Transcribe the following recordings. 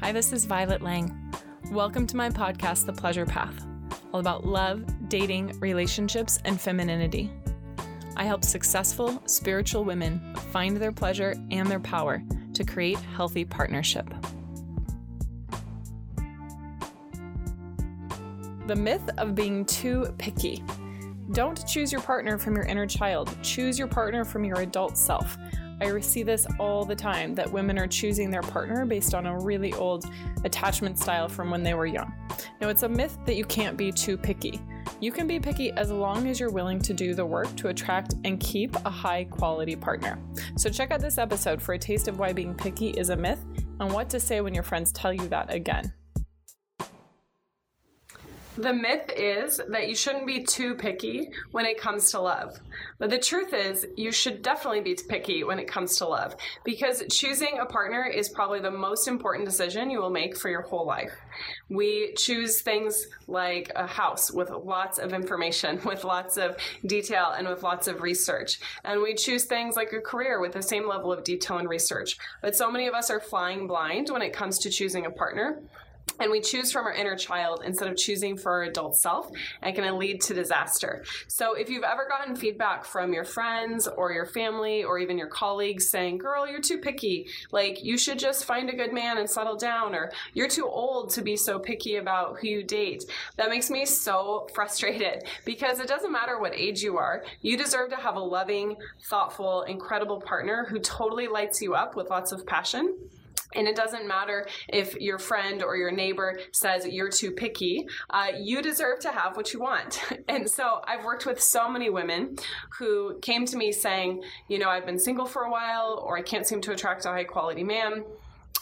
Hi, this is Violet Lang. Welcome to my podcast, The Pleasure Path, all about love, dating, relationships, and femininity. I help successful spiritual women find their pleasure and their power to create healthy partnership. The myth of being too picky. Don't choose your partner from your inner child, choose your partner from your adult self. I see this all the time that women are choosing their partner based on a really old attachment style from when they were young. Now, it's a myth that you can't be too picky. You can be picky as long as you're willing to do the work to attract and keep a high quality partner. So, check out this episode for a taste of why being picky is a myth and what to say when your friends tell you that again. The myth is that you shouldn't be too picky when it comes to love. But the truth is, you should definitely be picky when it comes to love because choosing a partner is probably the most important decision you will make for your whole life. We choose things like a house with lots of information, with lots of detail, and with lots of research. And we choose things like a career with the same level of detail and research. But so many of us are flying blind when it comes to choosing a partner and we choose from our inner child instead of choosing for our adult self and can lead to disaster. So if you've ever gotten feedback from your friends or your family or even your colleagues saying, "Girl, you're too picky. Like you should just find a good man and settle down," or "You're too old to be so picky about who you date." That makes me so frustrated because it doesn't matter what age you are. You deserve to have a loving, thoughtful, incredible partner who totally lights you up with lots of passion and it doesn't matter if your friend or your neighbor says you're too picky, uh, you deserve to have what you want. And so I've worked with so many women who came to me saying, you know, I've been single for a while, or I can't seem to attract a high quality man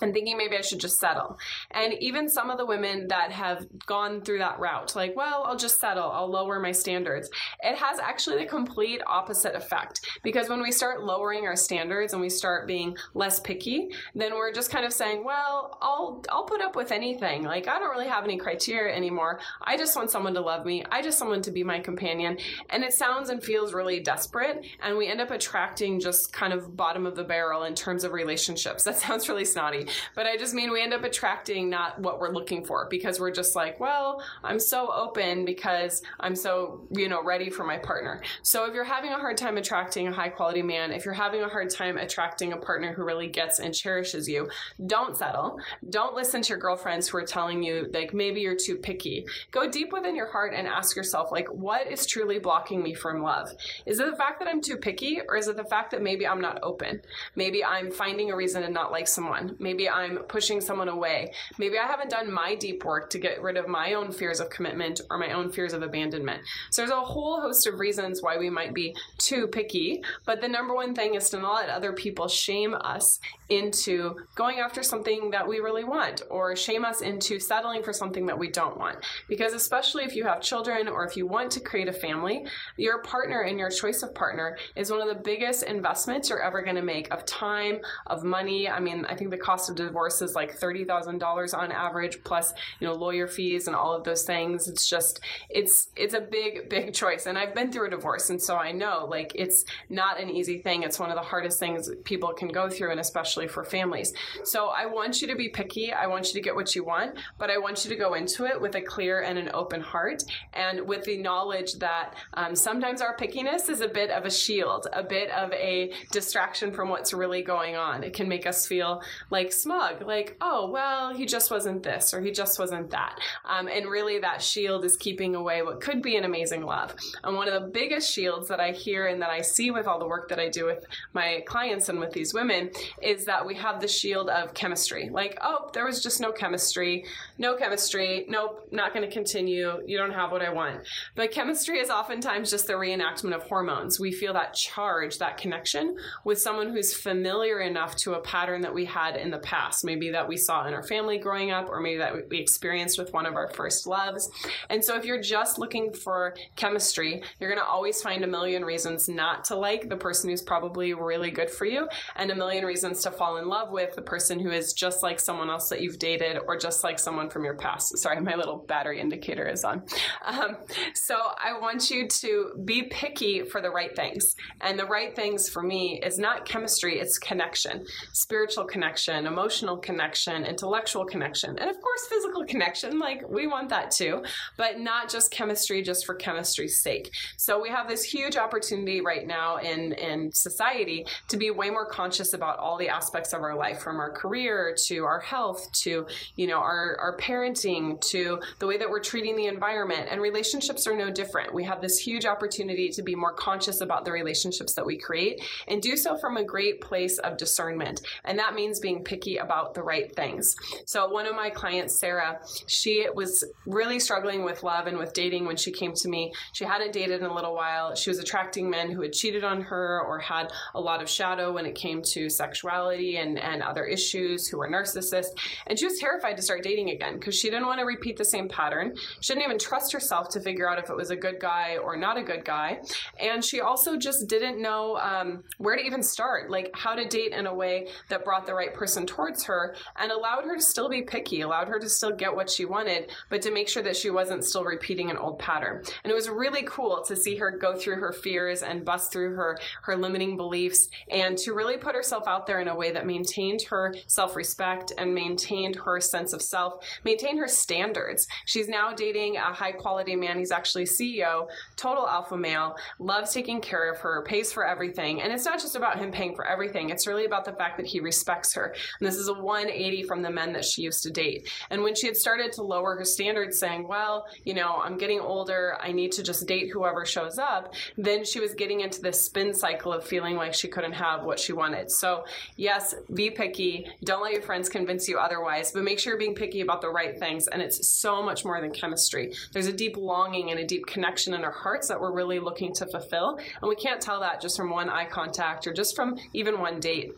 and thinking maybe I should just settle. And even some of the women that have gone through that route, like, well, I'll just settle, I'll lower my standards, it has actually the complete opposite effect. Because when we start lowering our standards and we start being less picky, then we're just kind of saying, well, I'll I'll put up with anything. Like I don't really have any criteria anymore. I just want someone to love me. I just want someone to be my companion. And it sounds and feels really desperate. And we end up attracting just kind of bottom of the barrel in terms of relationships. That sounds really snotty but I just mean we end up attracting not what we're looking for because we're just like, well, I'm so open because I'm so, you know, ready for my partner. So if you're having a hard time attracting a high quality man, if you're having a hard time attracting a partner who really gets and cherishes you, don't settle. Don't listen to your girlfriends who are telling you like maybe you're too picky. Go deep within your heart and ask yourself like what is truly blocking me from love? Is it the fact that I'm too picky or is it the fact that maybe I'm not open? Maybe I'm finding a reason to not like someone. Maybe I'm pushing someone away. Maybe I haven't done my deep work to get rid of my own fears of commitment or my own fears of abandonment. So there's a whole host of reasons why we might be too picky. But the number one thing is to not let other people shame us into going after something that we really want or shame us into settling for something that we don't want. Because especially if you have children or if you want to create a family, your partner and your choice of partner is one of the biggest investments you're ever going to make of time, of money. I mean, I think the cost of divorce is like $30,000 on average plus, you know, lawyer fees and all of those things. It's just it's it's a big big choice. And I've been through a divorce and so I know like it's not an easy thing. It's one of the hardest things people can go through and especially for families. So I want you to be picky. I want you to get what you want, but I want you to go into it with a clear and an open heart and with the knowledge that um, sometimes our pickiness is a bit of a shield, a bit of a distraction from what's really going on. It can make us feel like smug, like, oh, well, he just wasn't this or he just wasn't that. Um, and really, that shield is keeping away what could be an amazing love. And one of the biggest shields that I hear and that I see with all the work that I do with my clients and with these women is that we have the shield of chemistry. Like, oh, there was just no chemistry, no chemistry, nope, not going to continue. You don't have what I want. But chemistry is oftentimes just the reenactment of hormones. We feel that charge, that connection with someone who's familiar enough to a pattern that we had in the past maybe that we saw in our family growing up, or maybe that we experienced with one of our first loves. And so if you're just looking for chemistry, you're going to always find a million reasons not to like the person who's probably really good for you, and a million reasons to fall in love with the person who is just like someone else that you've dated, or just like someone from your past. Sorry, my little battery indicator is on. Um, so I want you to be picky for the right things. And the right things for me is not chemistry, it's connection, spiritual connection emotional connection, intellectual connection, and of course, physical connection. Like we want that too, but not just chemistry just for chemistry's sake. So we have this huge opportunity right now in, in society to be way more conscious about all the aspects of our life from our career to our health to, you know, our, our parenting to the way that we're treating the environment. And relationships are no different. We have this huge opportunity to be more conscious about the relationships that we create and do so from a great place of discernment. And that means being picky about the right things. So one of my clients, Sarah, she was really struggling with love and with dating when she came to me. She hadn't dated in a little while. She was attracting men who had cheated on her or had a lot of shadow when it came to sexuality and, and other issues, who were narcissists. And she was terrified to start dating again because she didn't want to repeat the same pattern. She didn't even trust herself to figure out if it was a good guy or not a good guy. And she also just didn't know um, where to even start, like how to date in a way that brought the right person towards her and allowed her to still be picky, allowed her to still get what she wanted, but to make sure that she wasn't still repeating an old pattern. And it was really cool to see her go through her fears and bust through her, her limiting beliefs and to really put herself out there in a way that maintained her self respect and maintained her sense of self, maintained her standards. She's now dating a high quality man. He's actually CEO, total alpha male, loves taking care of her, pays for everything. And it's not just about him paying for everything, it's really about the fact that he respects her. And this is a 180 from the men that she used to date. And when she had started to lower her standards, saying, Well, you know, I'm getting older, I need to just date whoever shows up, then she was getting into this spin cycle of feeling like she couldn't have what she wanted. So, yes, be picky. Don't let your friends convince you otherwise, but make sure you're being picky about the right things. And it's so much more than chemistry. There's a deep longing and a deep connection in our hearts that we're really looking to fulfill. And we can't tell that just from one eye contact or just from even one date.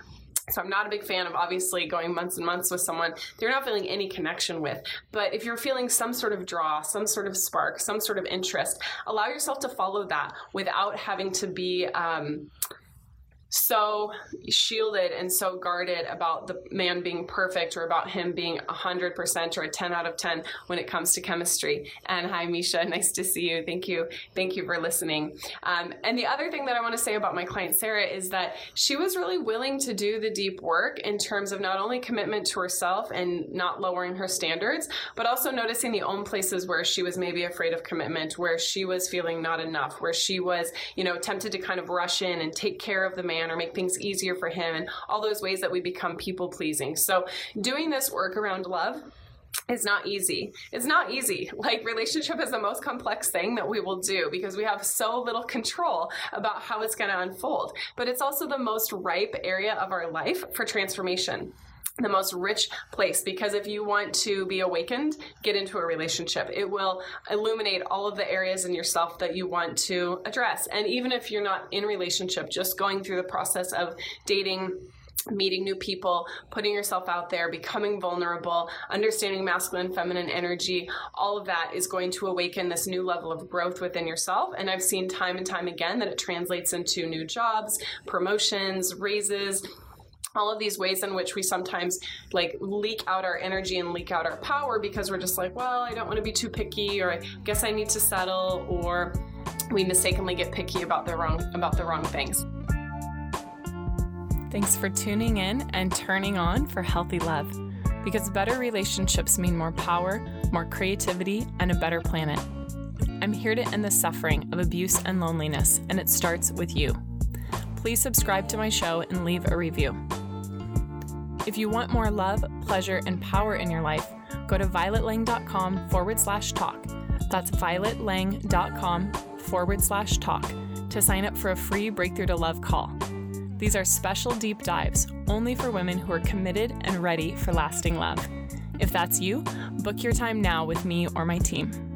So I'm not a big fan of obviously going months and months with someone they're not feeling any connection with. But if you're feeling some sort of draw, some sort of spark, some sort of interest, allow yourself to follow that without having to be um, so shielded and so guarded about the man being perfect or about him being 100% or a 10 out of 10 when it comes to chemistry. And hi, Misha, nice to see you. Thank you. Thank you for listening. Um, and the other thing that I want to say about my client, Sarah, is that she was really willing to do the deep work in terms of not only commitment to herself and not lowering her standards, but also noticing the own places where she was maybe afraid of commitment, where she was feeling not enough, where she was, you know, tempted to kind of rush in and take care of the man or make things easier for him and all those ways that we become people pleasing. So doing this work around love is not easy. It's not easy. Like relationship is the most complex thing that we will do because we have so little control about how it's going to unfold. But it's also the most ripe area of our life for transformation the most rich place because if you want to be awakened, get into a relationship. It will illuminate all of the areas in yourself that you want to address. And even if you're not in relationship, just going through the process of dating meeting new people, putting yourself out there, becoming vulnerable, understanding masculine, feminine energy, all of that is going to awaken this new level of growth within yourself. And I've seen time and time again that it translates into new jobs, promotions, raises, all of these ways in which we sometimes like leak out our energy and leak out our power because we're just like, well, I don't want to be too picky or I guess I need to settle or we mistakenly get picky about the wrong about the wrong things. Thanks for tuning in and turning on for healthy love because better relationships mean more power, more creativity, and a better planet. I'm here to end the suffering of abuse and loneliness, and it starts with you. Please subscribe to my show and leave a review. If you want more love, pleasure, and power in your life, go to violetlang.com forward slash talk. That's violetlang.com forward slash talk to sign up for a free Breakthrough to Love call. These are special deep dives only for women who are committed and ready for lasting love. If that's you, book your time now with me or my team.